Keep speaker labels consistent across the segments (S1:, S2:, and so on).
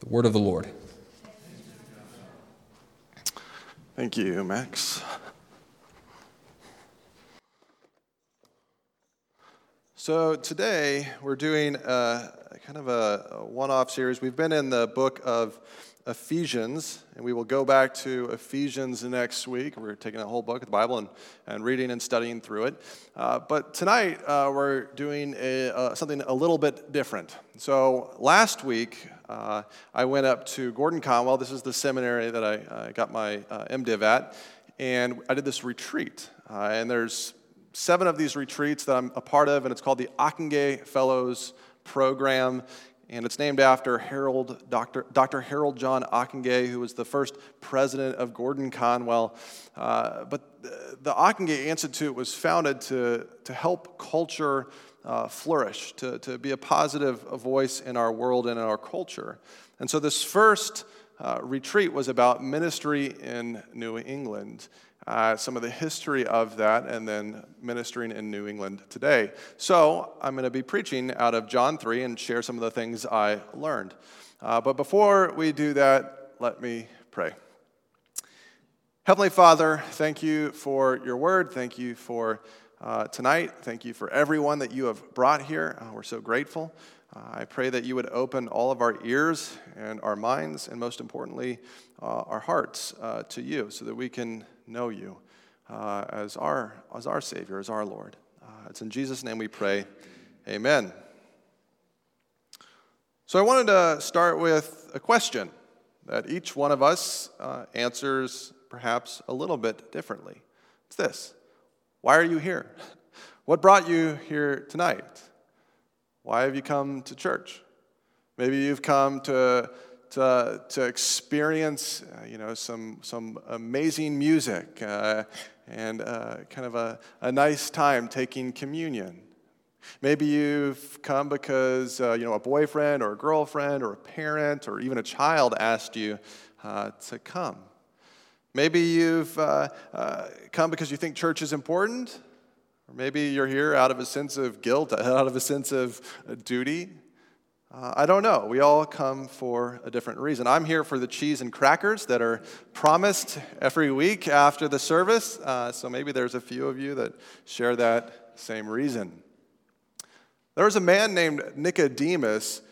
S1: The word of the Lord.
S2: Thank you, Max. So today we're doing a, kind of a, a one off series. We've been in the book of Ephesians, and we will go back to Ephesians next week. We're taking a whole book of the Bible and, and reading and studying through it. Uh, but tonight, uh, we're doing a, uh, something a little bit different. So last week, uh, I went up to Gordon Conwell. This is the seminary that I, got my uh, MDiv at, and I did this retreat. Uh, and there's seven of these retreats that I'm a part of, and it's called the Ockenga Fellows Program and it's named after Harold, Dr. Dr. Harold John Ockenga, who was the first president of Gordon Conwell. Uh, but the Ockenga Institute was founded to, to help culture uh, flourish, to, to be a positive voice in our world and in our culture. And so this first uh, retreat was about ministry in New England uh, some of the history of that, and then ministering in New England today. So I'm going to be preaching out of John 3 and share some of the things I learned. Uh, but before we do that, let me pray. Heavenly Father, thank you for your word. Thank you for uh, tonight. Thank you for everyone that you have brought here. Uh, we're so grateful. Uh, I pray that you would open all of our ears and our minds, and most importantly, uh, our hearts uh, to you so that we can know you as, our, as our Savior, as our Lord. It's in Jesus' name we pray. Amen. So I wanted to start with a question that each one of us answers perhaps a little bit differently. It's this Why are you here? What brought you here tonight? Why have you come to church? Maybe you've come to to, to experience, uh, you know, some, some amazing music uh, and uh, kind of a, a nice time taking communion. Maybe you've come because, uh, you know, a boyfriend or a girlfriend or a parent or even a child asked you uh, to come. Maybe you've uh, come because you think church is important. Or maybe you're here out of a sense of guilt, out of a sense of duty. Uh, I don't know. We all come for a different reason. I'm here for the cheese and crackers that are promised every week after the service. Uh, so maybe there's a few of you that share that same reason. There was a man named Nicodemus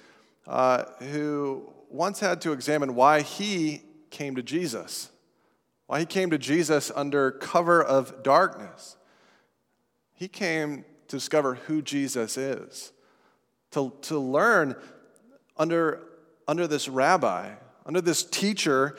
S2: uh, who once had to examine why he came to Jesus, why he came to Jesus under cover of darkness. He came to discover who Jesus is to, to learn under, under this rabbi, under this teacher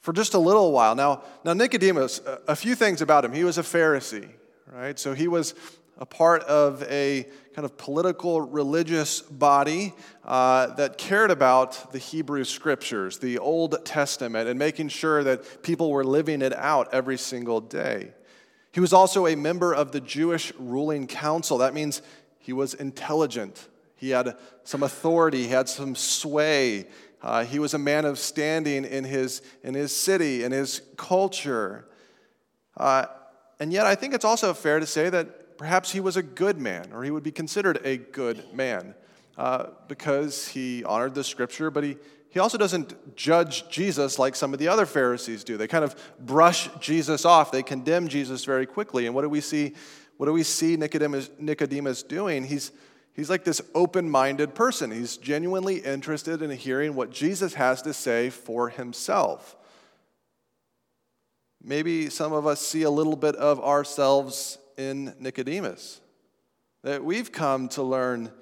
S2: for just a little while. Now, now Nicodemus, a, a few things about him. He was a Pharisee, right? So he was a part of a kind of political religious body uh, that cared about the Hebrew scriptures, the Old Testament, and making sure that people were living it out every single day. He was also a member of the Jewish ruling council. That means he was intelligent, he had some authority, he had some sway. Uh, he was a man of standing in his, in his city, in his culture. Uh, and yet, I think it's also fair to say that perhaps he was a good man, or he would be considered a good man, uh, because he honored the scripture, but he, he also doesn't judge Jesus like some of the other Pharisees do. They kind of brush Jesus off, they condemn Jesus very quickly. And what do we see? What do we see Nicodemus, Nicodemus doing? He's He's like this open minded person. He's genuinely interested in hearing what Jesus has to say for himself. Maybe some of us see a little bit of ourselves in Nicodemus, that we've come to learn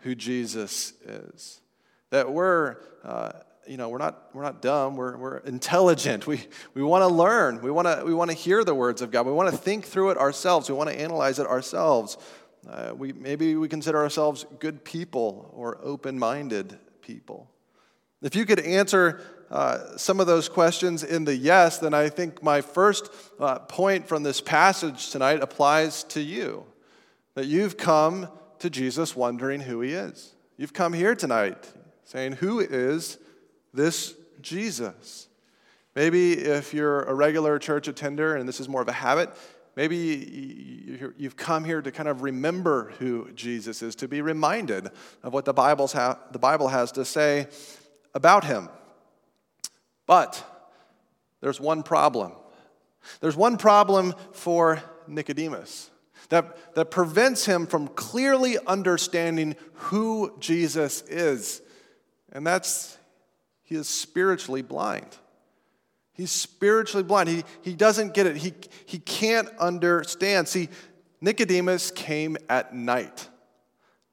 S2: who Jesus is, that we're. Uh, you know, we're not, we're not dumb, we're, we're intelligent. We, we want to learn. We want to we wanna hear the words of God. We want to think through it ourselves. We want to analyze it ourselves. Uh, we, maybe we consider ourselves good people or open minded people. If you could answer uh, some of those questions in the yes, then I think my first uh, point from this passage tonight applies to you. That you've come to Jesus wondering who he is. You've come here tonight saying, Who is this Jesus? Maybe if you're a regular church attender and this is more of a habit, maybe you've come here to kind of remember who Jesus is, to be reminded of what the, Bible's ha- the Bible has to say about him. But there's one problem. There's one problem for Nicodemus that, that prevents him from clearly understanding who Jesus is. And that's he is spiritually blind. He's spiritually blind. He, he doesn't get it. He, he can't understand. See, Nicodemus came at night.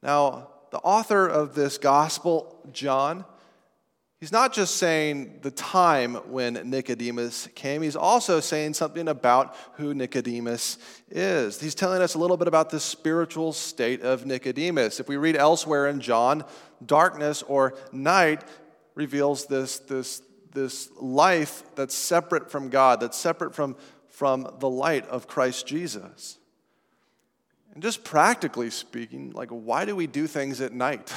S2: Now, the author of this gospel, John, He's not just saying the time when Nicodemus came, he's also saying something about who Nicodemus is. He's telling us a little bit about the spiritual state of Nicodemus. If we read elsewhere in John, darkness or night reveals this, this, this life that's separate from God, that's separate from, from the light of Christ Jesus. And just practically speaking, like, why do we do things at night?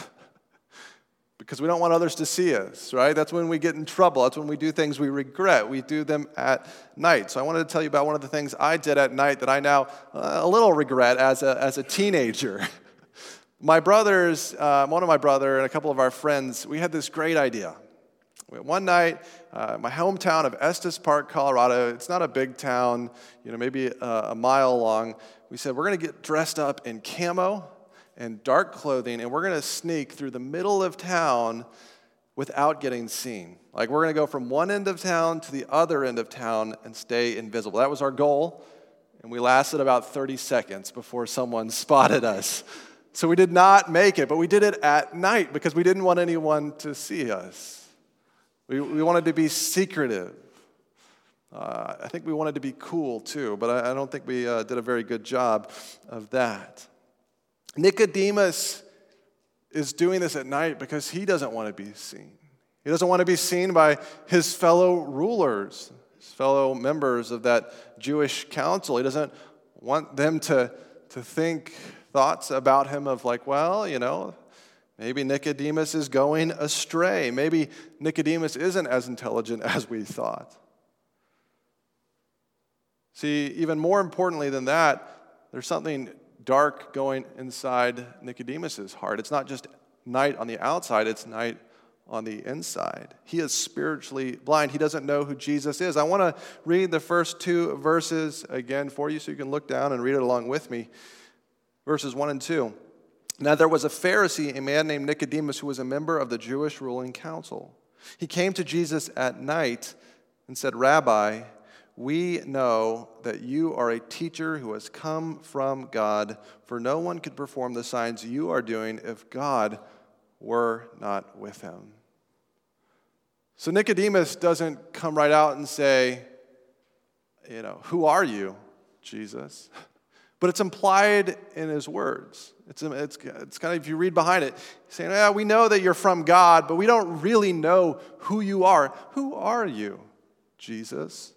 S2: Because we don't want others to see us, right? That's when we get in trouble. That's when we do things we regret. We do them at night. So I wanted to tell you about one of the things I did at night that I now uh, a little regret as a, as a teenager. my brothers, uh, one of my brother and a couple of our friends, we had this great idea. One night, uh, my hometown of Estes Park, Colorado, it's not a big town, you know, maybe a, a mile long. We said, we're going to get dressed up in camo and dark clothing, and we're going to sneak through the middle of town without getting seen. Like, we're going to go from one end of town to the other end of town and stay invisible. That was our goal, and we lasted about 30 seconds before someone spotted us. So we did not make it, but we did it at night because we didn't want anyone to see us. We, we wanted to be secretive. Uh, I think we wanted to be cool too, but I, I don't think we uh, did a very good job of that. Nicodemus is doing this at night because he doesn't want to be seen. He doesn't want to be seen by his fellow rulers, his fellow members of that Jewish council. He doesn't want them to, to think thoughts about him of, like, well, you know, maybe Nicodemus is going astray. Maybe Nicodemus isn't as intelligent as we thought. See, even more importantly than that, there's something dark going inside Nicodemus's heart. It's not just night on the outside, it's night on the inside. He is spiritually blind. He doesn't know who Jesus is. I want to read the first two verses again for you so you can look down and read it along with me. Verses 1 and 2. Now there was a Pharisee, a man named Nicodemus, who was a member of the Jewish ruling council. He came to Jesus at night and said, Rabbi, we know that you are a teacher who has come from God, for no one could perform the signs you are doing if God were not with him. So Nicodemus doesn't come right out and say, you know, who are you, Jesus? But it's implied in his words. It's, it's, it's kind of, if you read behind it, saying, yeah, we know that you're from God, but we don't really know who you are. Who are you, Jesus?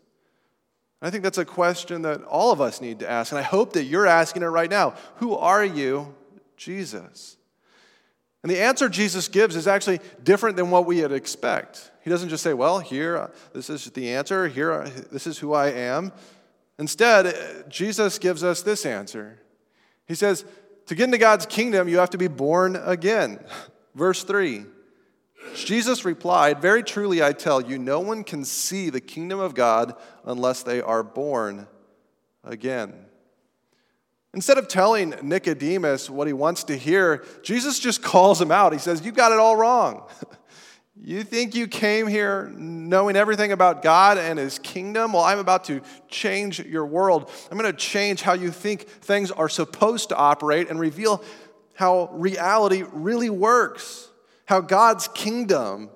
S2: I think that's a question that all of us need to ask, and I hope that you're asking it right now. Who are you, Jesus? And the answer Jesus gives is actually different than what we would expect. He doesn't just say, Well, here, uh, this is the answer, here, uh, this is who I am. Instead, uh, Jesus gives us this answer. He says, To get into God's kingdom, you have to be born again. Verse 3 Jesus replied, Very truly I tell you, no one can see the kingdom of God unless they are born again. Instead of telling Nicodemus what he wants to hear, Jesus just calls him out. He says, You got it all wrong. You think you came here knowing everything about God and His kingdom? Well, I'm about to change your world. I'm going to change how you think things are supposed to operate and reveal how reality really works, how God's kingdom,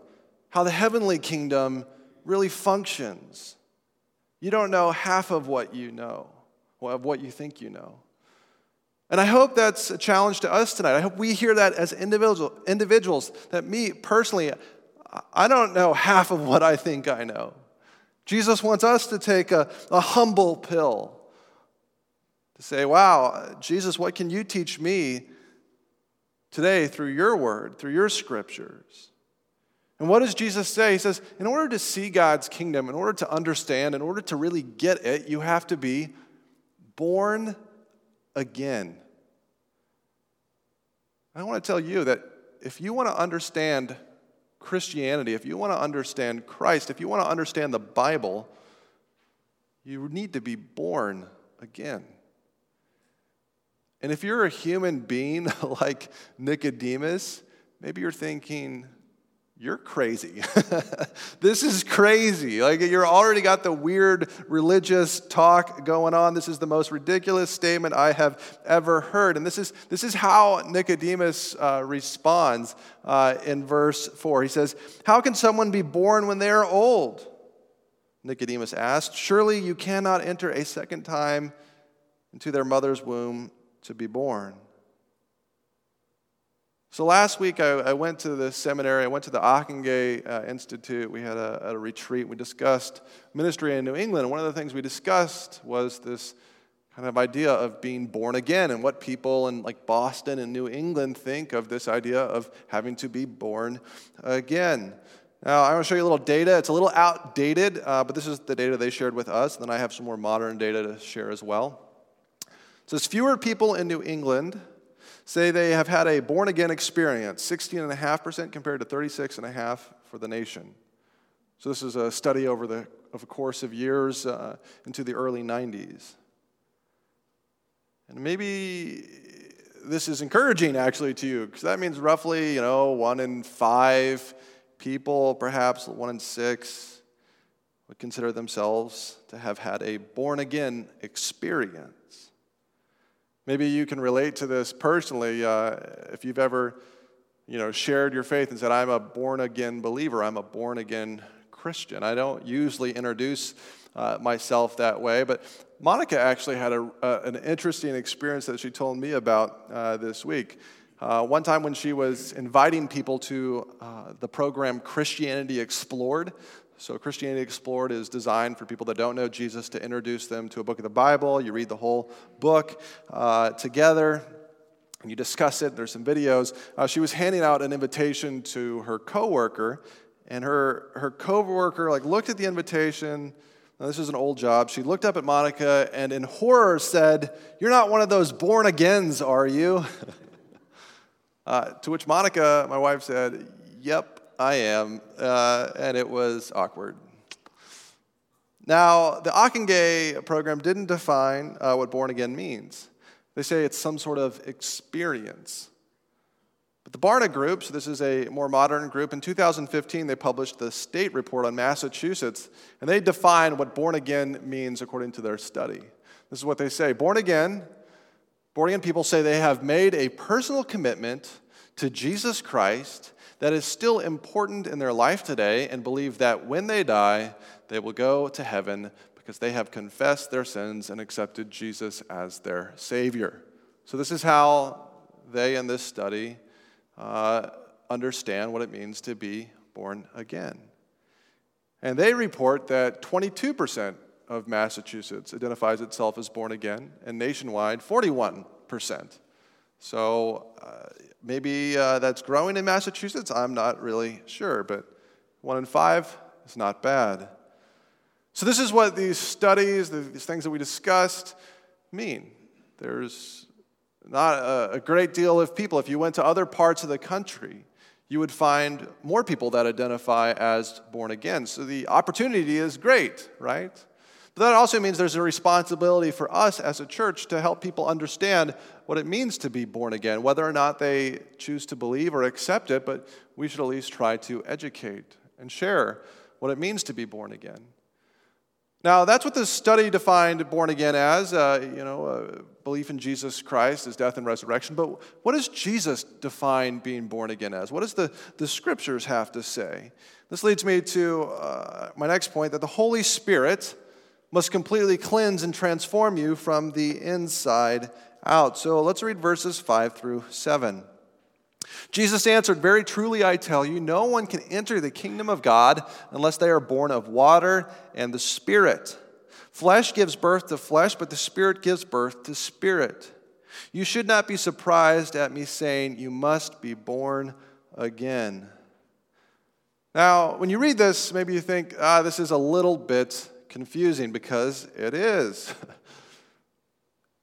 S2: how the heavenly kingdom really functions. You don't know half of what you know, of what you think you know. And I hope that's a challenge to us tonight. I hope we hear that as individual, individuals, that me personally, I don't know half of what I think I know. Jesus wants us to take a, a humble pill to say, wow, Jesus, what can you teach me today through your word, through your scriptures? And what does Jesus say? He says, in order to see God's kingdom, in order to understand, in order to really get it, you have to be born again. I want to tell you that if you want to understand Christianity, if you want to understand Christ, if you want to understand the Bible, you need to be born again. And if you're a human being like Nicodemus, maybe you're thinking, you're crazy. this is crazy. Like you're already got the weird religious talk going on. This is the most ridiculous statement I have ever heard. And this is, this is how Nicodemus uh, responds uh, in verse 4. He says, How can someone be born when they are old? Nicodemus asked, Surely you cannot enter a second time into their mother's womb to be born. So last week I, I, went to the seminary, I went to the Ockenga uh, Institute. We had a, a, retreat. We discussed ministry in New England. And one of the things we discussed was this kind of idea of being born again and what people in like Boston and New England think of this idea of having to be born again. Now, I want to show you a little data. It's a little outdated, uh, but this is the data they shared with us. Then I have some more modern data to share as well. It says fewer people in New England say they have had a born again experience, 16.5% compared to 36.5 for the nation. So this is a study over the of a course of years uh, into the early 90s. And maybe this is encouraging actually to you because that means roughly, you know, one in five people, perhaps one in six, would consider themselves to have had a born again experience. Maybe you can relate to this personally uh, if you've ever you know, shared your faith and said, I'm a born again believer, I'm a born again Christian. I don't usually introduce uh, myself that way, but Monica actually had a, uh, an interesting experience that she told me about uh, this week. Uh, one time when she was inviting people to uh, the program Christianity Explored, so, Christianity Explored is designed for people that don't know Jesus to introduce them to a book of the Bible. You read the whole book uh, together and you discuss it. There's some videos. Uh, she was handing out an invitation to her coworker, and her, her coworker like looked at the invitation. Now, this is an old job. She looked up at Monica and in horror said, You're not one of those born agains, are you? uh, to which Monica, my wife, said, Yep, I am, uh, and it was awkward. Now, the Ockenga program didn't define uh, what born again means. They say it's some sort of experience. But the Barna Group, so this is a more modern group, in 2015 they published the state report on Massachusetts, and they define what born again means according to their study. This is what they say Born again, born again people say they have made a personal commitment to Jesus Christ that is still important in their life today and believe that when they die, they will go to heaven because they have confessed their sins and accepted Jesus as their Savior. So, this is how they in this study uh, understand what it means to be born again. And they report that 22% of Massachusetts identifies itself as born again, and nationwide, 41%. So, uh, Maybe uh, that's growing in Massachusetts. I'm not really sure, but one in five is not bad. So, this is what these studies, these things that we discussed, mean. There's not a, a great deal of people. If you went to other parts of the country, you would find more people that identify as born again. So, the opportunity is great, right? But that also means there's a responsibility for us as a church to help people understand what it means to be born again, whether or not they choose to believe or accept it, but we should at least try to educate and share what it means to be born again. Now, that's what the study defined born again as, uh, you know, uh, belief in Jesus Christ, his death and resurrection. But what does Jesus define being born again as? What does the, the scriptures have to say? This leads me to uh, my next point that the Holy Spirit must completely cleanse and transform you from the inside out. So let's read verses 5 through 7. Jesus answered, Very truly I tell you, no one can enter the kingdom of God unless they are born of water and the Spirit. Flesh gives birth to flesh, but the Spirit gives birth to spirit. You should not be surprised at me saying, You must be born again. Now, when you read this, maybe you think, ah, this is a little bit confusing because it is.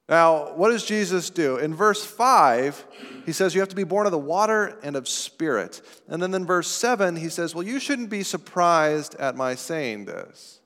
S2: Now, what does Jesus do? In verse 5, he says you have to be born of the water and of spirit. And then in verse 7, he says, Well, you shouldn't be surprised at my saying this.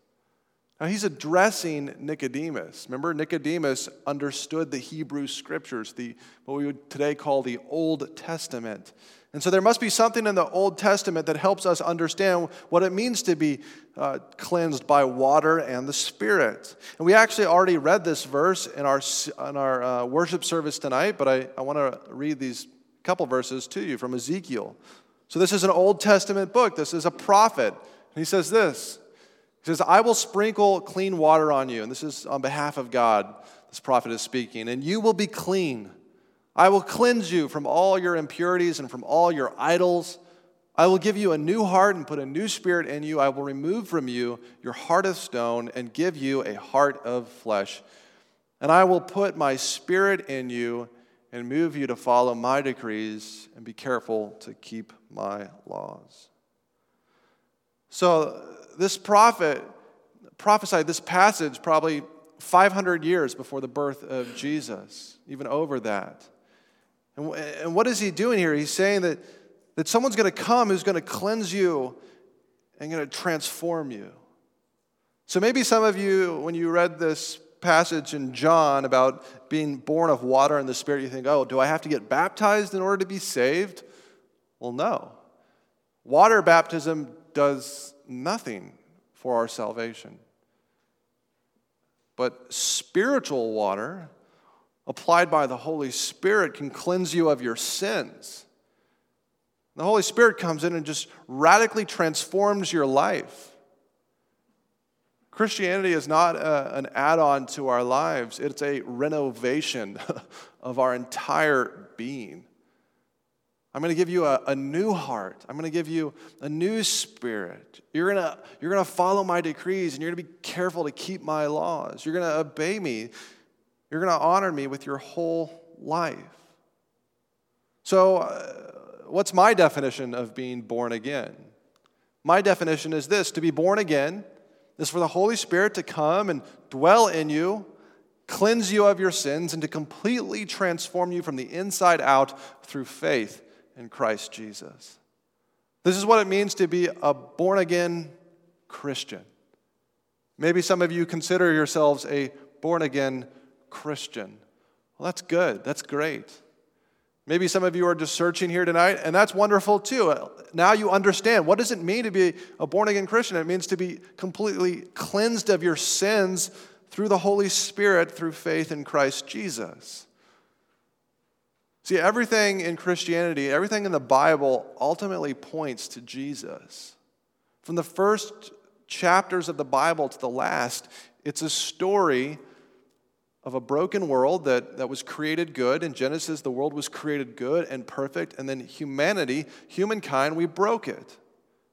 S2: Now, he's addressing Nicodemus. Remember, Nicodemus understood the Hebrew scriptures, the, what we would today call the Old Testament. And so there must be something in the Old Testament that helps us understand what it means to be uh, cleansed by water and the Spirit. And we actually already read this verse in our, in our uh, worship service tonight, but I, I want to read these couple verses to you from Ezekiel. So this is an Old Testament book, this is a prophet. And he says this He says, I will sprinkle clean water on you. And this is on behalf of God, this prophet is speaking, and you will be clean. I will cleanse you from all your impurities and from all your idols. I will give you a new heart and put a new spirit in you. I will remove from you your heart of stone and give you a heart of flesh. And I will put my spirit in you and move you to follow my decrees and be careful to keep my laws. So, this prophet prophesied this passage probably 500 years before the birth of Jesus, even over that. And, and what is he doing here? He's saying that, that someone's going to come who's going to cleanse you and going to transform you. So maybe some of you, when you read this passage in John about being born of water and the Spirit, you think, oh, do I have to get baptized in order to be saved? Well, no. Water baptism does nothing for our salvation. But spiritual water, applied by the Holy Spirit can cleanse you of your sins. The Holy Spirit comes in and just radically transforms your life. Christianity is not a, an add on to our lives, it's a renovation of our entire being. I'm going to give you a, a new heart. I'm going to give you a new spirit. You're going to, you're going to follow my decrees and you're going to be careful to keep my laws. You're going to obey me. You're going to honor me with your whole life. So, uh, what's my definition of being born again? My definition is this to be born again is for the Holy Spirit to come and dwell in you, cleanse you of your sins, and to completely transform you from the inside out through faith in Christ Jesus. This is what it means to be a born again Christian. Maybe some of you consider yourselves a born again Christian. Well, that's good. That's great. Maybe some of you are just searching here tonight, and that's wonderful too. Uh, now you understand what does it mean to be a born again Christian? It means to be completely cleansed of your sins through the Holy Spirit through faith in Christ Jesus. See, everything in Christianity, everything in the Bible ultimately points to Jesus. From the first chapters of the Bible to the last, it's a story of a broken world that, that was created good. In Genesis, the world was created good and perfect, and then humanity, humankind, we broke it.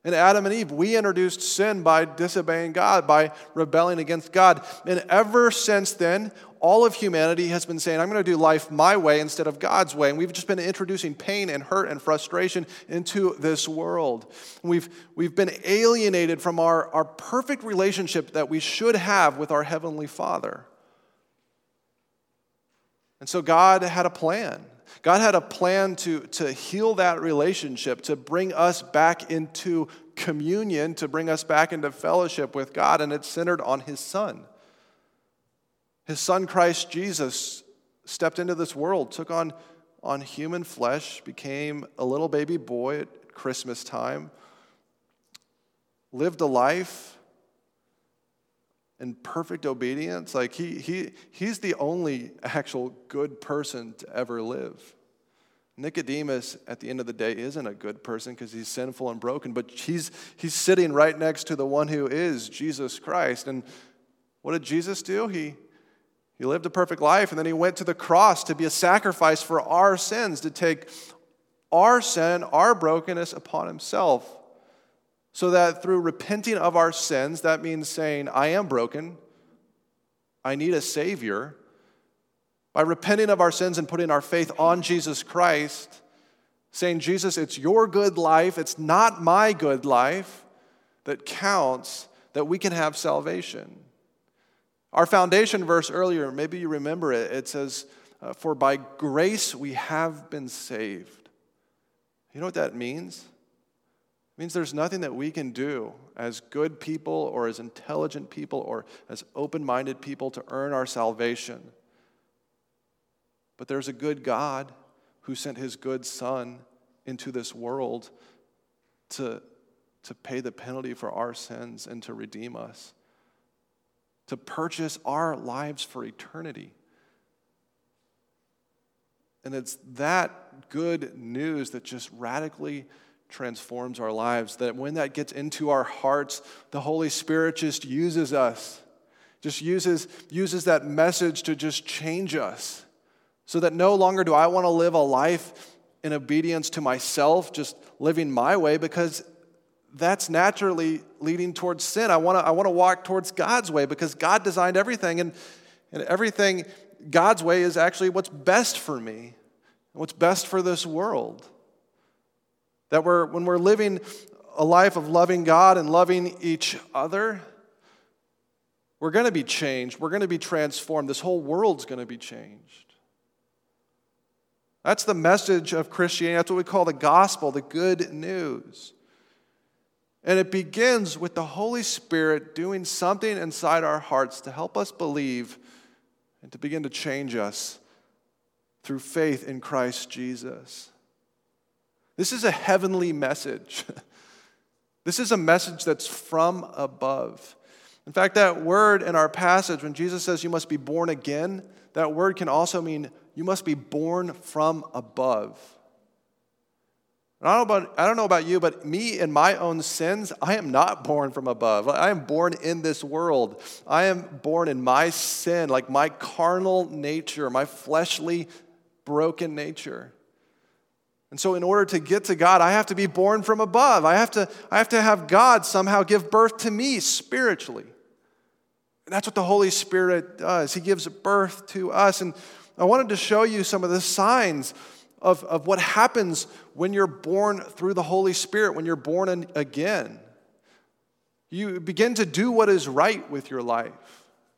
S2: In Adam and Eve, we introduced sin by disobeying God, by rebelling against God. And ever since then, all of humanity has been saying, I'm going to do life my way instead of God's way. And we've just been introducing pain and hurt and frustration into this world. We've, we've been alienated from our, our perfect relationship that we should have with our Heavenly Father. And so God had a plan. God had a plan to, to heal that relationship, to bring us back into communion, to bring us back into fellowship with God, and it's centered on His Son. His son Christ Jesus stepped into this world, took on, on human flesh, became a little baby boy at Christmas time, lived a life in perfect obedience. Like he, he, he's the only actual good person to ever live. Nicodemus, at the end of the day, isn't a good person because he's sinful and broken, but he's, he's sitting right next to the one who is Jesus Christ. And what did Jesus do? He, he lived a perfect life, and then he went to the cross to be a sacrifice for our sins, to take our sin, our brokenness upon himself. So that through repenting of our sins, that means saying, I am broken, I need a Savior. By repenting of our sins and putting our faith on Jesus Christ, saying, Jesus, it's your good life, it's not my good life that counts, that we can have salvation. Our foundation verse earlier, maybe you remember it, it says, uh, For by grace we have been saved. You know what that means? Means there's nothing that we can do as good people or as intelligent people or as open minded people to earn our salvation. But there's a good God who sent his good Son into this world to, to pay the penalty for our sins and to redeem us, to purchase our lives for eternity. And it's that good news that just radically transforms our lives. That when that gets into our hearts, the Holy Spirit just uses us, just uses, uses that message to just change us. So that no longer do I want to live a life in obedience to myself, just living my way, because that's naturally leading towards sin. I want to, I want to walk towards God's way because God designed everything, and, and everything, God's way, is actually what's best for me, what's best for this world. That we're, when we're living a life of loving God and loving each other, we're going to be changed. We're going to be transformed. This whole world's going to be changed. That's the message of Christianity. That's what we call the gospel, the good news. And it begins with the Holy Spirit doing something inside our hearts to help us believe and to begin to change us through faith in Christ Jesus. This is a heavenly message. this is a message that's from above. In fact, that word in our passage, when Jesus says you must be born again, that word can also mean you must be born from above. I don't, about, I don't know about you, but me and my own sins, I am not born from above. I am born in this world. I am born in my sin, like my carnal nature, my fleshly, broken nature. And so, in order to get to God, I have to be born from above. I have to, I have, to have God somehow give birth to me spiritually. And that's what the Holy Spirit does. He gives birth to us. And I wanted to show you some of the signs of, of what happens when you're born through the Holy Spirit, when you're born again. You begin to do what is right with your life.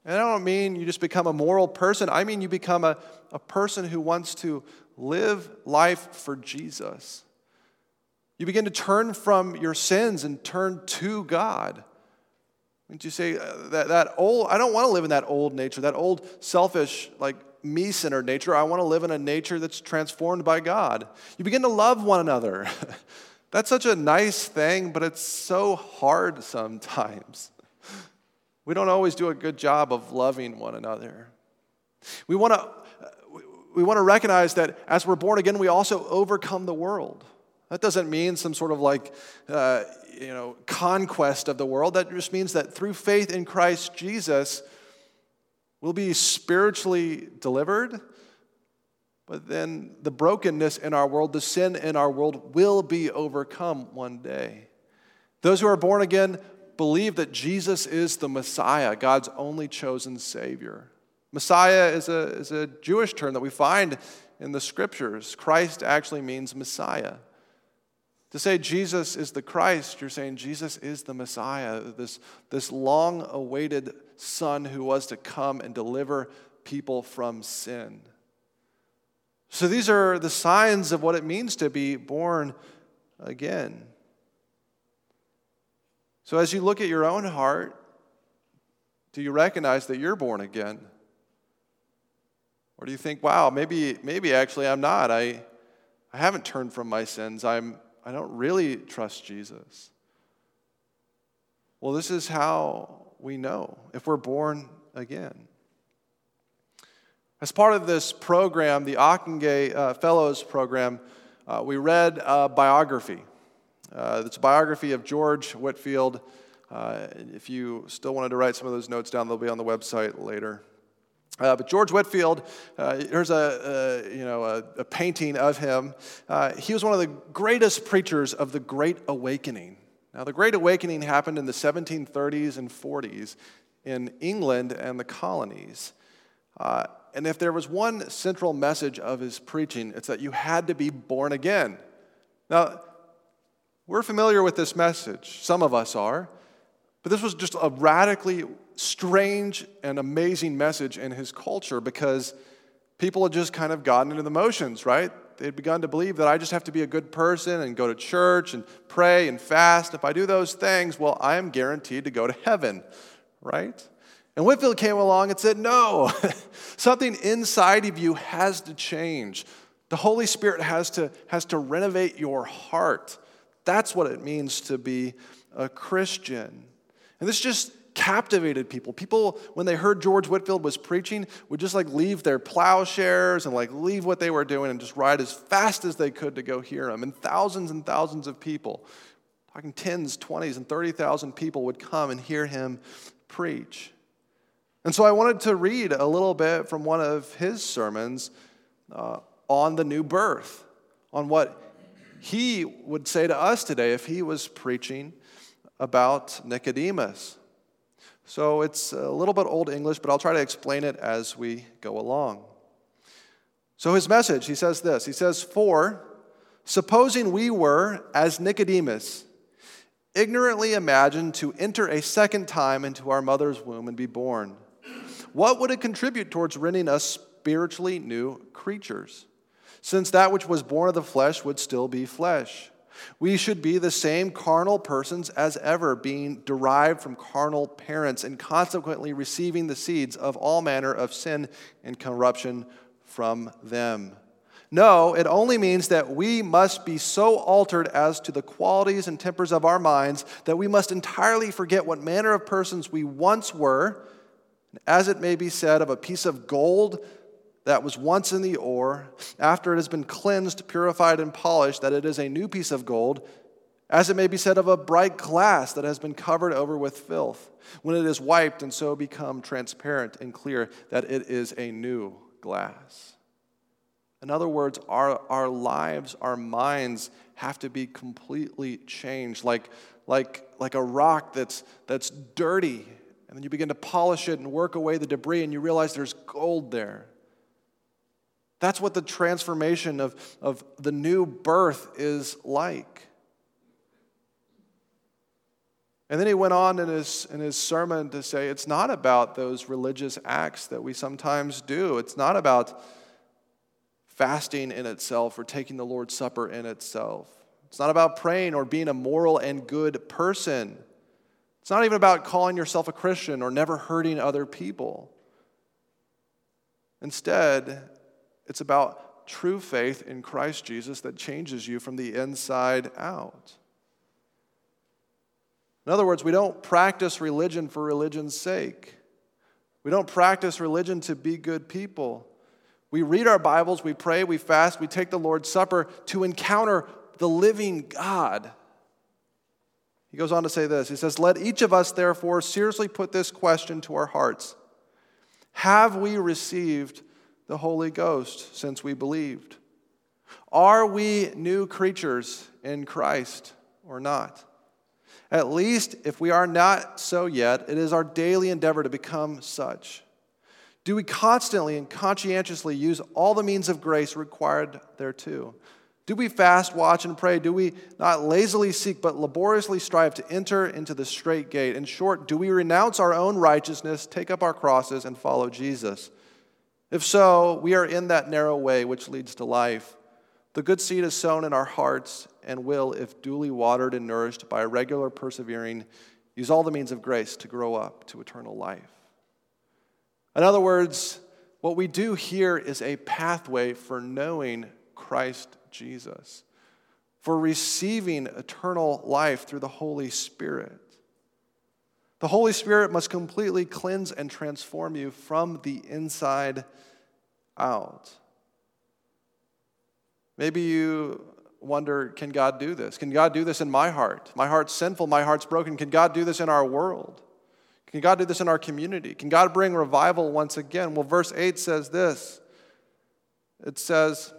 S2: And I don't mean you just become a moral person, I mean you become a, a person who wants to live life for Jesus. You begin to turn from your sins and turn to God. And you say, uh, that, that old, I don't want to live in that old nature, that old selfish, like me centered nature. I want to live in a nature that's transformed by God. You begin to love one another. that's such a nice thing, but it's so hard sometimes. We don't always do a good job of loving one another. We want to we want to recognize that as we're born again, we also overcome the world. That doesn't mean some sort of like, uh, you know, conquest of the world. That just means that through faith in Christ Jesus, We'll be spiritually delivered, but then the brokenness in our world, the sin in our world, will be overcome one day. Those who are born again believe that Jesus is the Messiah, God's only chosen Savior. Messiah is a, is a Jewish term that we find in the scriptures. Christ actually means Messiah. To say Jesus is the Christ, you're saying Jesus is the Messiah, this, this long awaited Son who was to come and deliver people from sin. So these are the signs of what it means to be born again. So as you look at your own heart, do you recognize that you're born again? Or do you think, wow, maybe, maybe actually I'm not. I, I haven't turned from my sins. I'm, I don't really trust Jesus. Well, this is how we know if we're born again. As part of this program, the Ockenga uh, Fellows Program, uh, we read a biography. Uh, it's a biography of George Whitefield. Uh, if you still wanted to write some of those notes down, they'll be on the website later. Uh, but George Whitefield, uh, here's a, a, you know, a, a painting of him. Uh, he was one of the greatest preachers of the Great Awakening. Now, the Great Awakening happened in the 1730s and 40s in England and the colonies. Uh, and if there was one central message of his preaching, it's that you had to be born again. Now, we're familiar with this message, some of us are, but this was just a radically strange and amazing message in his culture because people had just kind of gotten into the motions, right? They'd begun to believe that I just have to be a good person and go to church and pray and fast. If I do those things, well, I am guaranteed to go to heaven, right? And Whitefield came along and said, No, something inside of you has to change. The Holy Spirit has to, has to renovate your heart. That's what it means to be a Christian. And this just captivated people. People, when they heard George Whitefield was preaching, would just like leave their plowshares and like leave what they were doing and just ride as fast as they could to go hear him. And thousands and thousands of people, talking tens, twenties, and 30,000 people would come and hear him preach. And so I wanted to read a little bit from one of his sermons uh, on the new birth, on what he would say to us today if he was preaching about Nicodemus. So it's a little bit old English, but I'll try to explain it as we go along. So his message, he says this He says, For supposing we were, as Nicodemus, ignorantly imagined to enter a second time into our mother's womb and be born what would it contribute towards rendering us spiritually new creatures? Since that which was born of the flesh would still be flesh. We should be the same carnal persons as ever, being derived from carnal parents and consequently receiving the seeds of all manner of sin and corruption from them. No, it only means that we must be so altered as to the qualities and tempers of our minds that we must entirely forget what manner of persons we once were as it may be said of a piece of gold that was once in the ore, after it has been cleansed, purified, and polished, that it is a new piece of gold, as it may be said of a bright glass that has been covered over with filth, when it is wiped and so become transparent and clear, that it is a new glass. In other words, our, our lives, our minds have to be completely changed, like, like, like a rock that's, that's dirty and then you begin to polish it and work away the debris, and you realize there's gold there. That's what the transformation of, of the new birth is like. And then he went on in his, in his sermon to say it's not about those religious acts that we sometimes do. It's not about fasting in itself or taking the Lord's Supper in itself. It's not about praying or being a moral and good person. It's not even about calling yourself a Christian or never hurting other people. Instead, it's about true faith in Christ Jesus that changes you from the inside out. In other words, we don't practice religion for religion's sake. We don't practice religion to be good people. We read our Bibles, we pray, we fast, we take the Lord's Supper to encounter the living God he goes on to say this He says, Let each of us, therefore, seriously put this question to our hearts Have we received the Holy Ghost since we believed? Are we new creatures in Christ or not? At least, if we are not so yet, it is our daily endeavor to become such. Do we constantly and conscientiously use all the means of grace required thereto? Do we fast, watch, and pray? Do we not lazily seek, but laboriously strive to enter into the strait gate? In short, do we renounce our own righteousness, take up our crosses, and follow Jesus? If so, we are in that narrow way which leads to life. The good seed is sown in our hearts and will, if duly watered and nourished by regular persevering, use all the means of grace to grow up to eternal life. In other words, what we do here is a pathway for knowing Christ Jesus, for receiving eternal life through the Holy Spirit. The Holy Spirit must completely cleanse and transform you from the inside out. Maybe you wonder can God do this? Can God do this in my heart? My heart's sinful, my heart's broken. Can God do this in our world? Can God do this in our community? Can God bring revival once again? Well, verse 8 says this it says,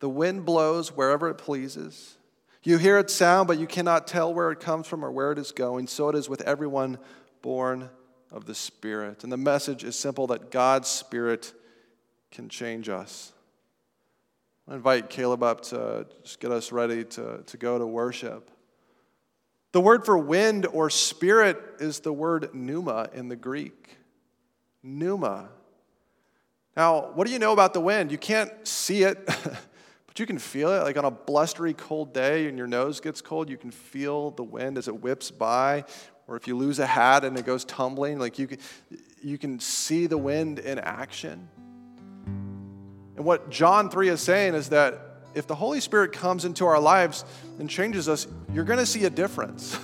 S2: The wind blows wherever it pleases. You hear its sound, but you cannot tell where it comes from or where it is going. So it is with everyone born of the Spirit. And the message is simple that God's Spirit can change us. I invite Caleb up to just get us ready to, to go to worship. The word for wind or spirit is the word pneuma in the Greek. Pneuma. Now, what do you know about the wind? You can't see it, but you can feel it. Like on a blustery cold day and your nose gets cold, you can feel the wind as it whips by. Or if you lose a hat and it goes tumbling, like you can, you can see the wind in action. And what John 3 is saying is that if the Holy Spirit comes into our lives and changes us, you're going to see a difference.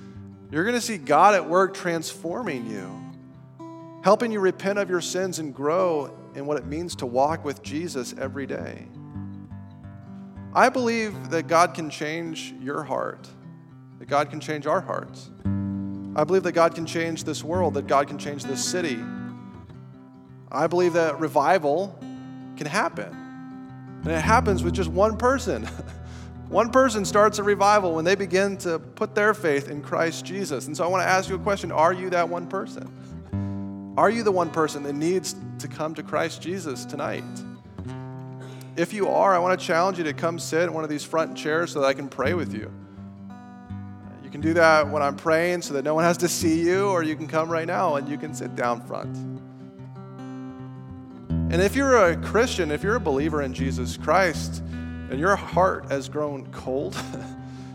S2: you're going to see God at work transforming you, helping you repent of your sins and grow in what it means to walk with Jesus every day. I believe that God can change your heart, that God can change our hearts. I believe that God can change this world, that God can change this city. I believe that revival can happen. And it happens with just one person. one person starts a revival when they begin to put their faith in Christ Jesus. And so I want to ask you a question Are you that one person? Are you the one person that needs to come to Christ Jesus tonight? If you are, I want to challenge you to come sit in one of these front chairs so that I can pray with you. You can do that when I'm praying so that no one has to see you, or you can come right now and you can sit down front. And if you're a Christian, if you're a believer in Jesus Christ, and your heart has grown cold,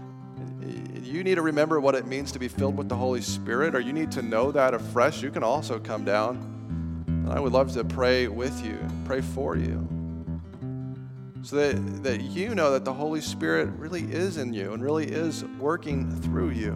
S2: you need to remember what it means to be filled with the Holy Spirit, or you need to know that afresh, you can also come down. And I would love to pray with you, pray for you, so that, that you know that the Holy Spirit really is in you and really is working through you.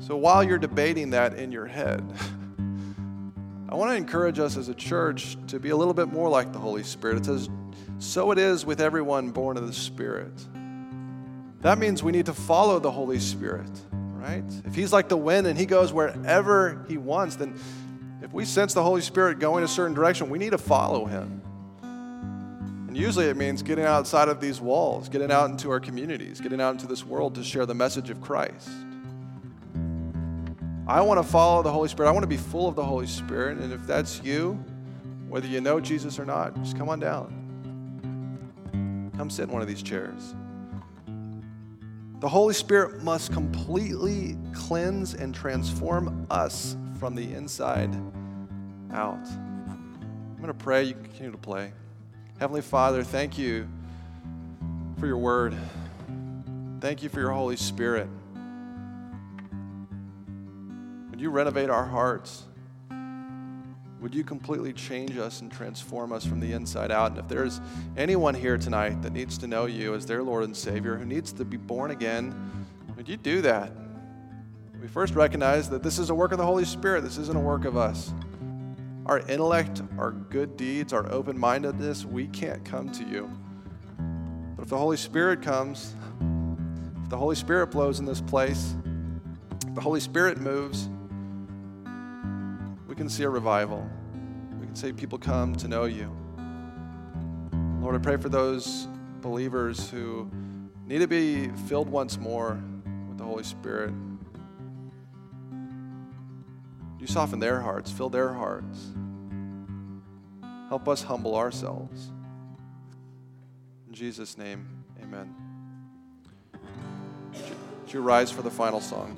S2: So while you're debating that in your head, I want to encourage us as a church to be a little bit more like the Holy Spirit. It says, So it is with everyone born of the Spirit. That means we need to follow the Holy Spirit, right? If He's like the wind and He goes wherever He wants, then if we sense the Holy Spirit going a certain direction, we need to follow Him. And usually it means getting outside of these walls, getting out into our communities, getting out into this world to share the message of Christ. I want to follow the Holy Spirit. I want to be full of the Holy Spirit. And if that's you, whether you know Jesus or not, just come on down. Come sit in one of these chairs. The Holy Spirit must completely cleanse and transform us from the inside out. I'm going to pray. You can continue to play. Heavenly Father, thank you for your word. Thank you for your Holy Spirit. Would you renovate our hearts? Would you completely change us and transform us from the inside out? And if there's anyone here tonight that needs to know you as their Lord and Savior, who needs to be born again, would you do that? We first recognize that this is a work of the Holy Spirit, this isn't a work of us. Our intellect, our good deeds, our open mindedness, we can't come to you. But if the Holy Spirit comes, if the Holy Spirit blows in this place, if the Holy Spirit moves, we can see a revival. We can see people come to know you. Lord, I pray for those believers who need to be filled once more with the Holy Spirit. You soften their hearts, fill their hearts. Help us humble ourselves. In Jesus' name, amen. Would you rise for the final song?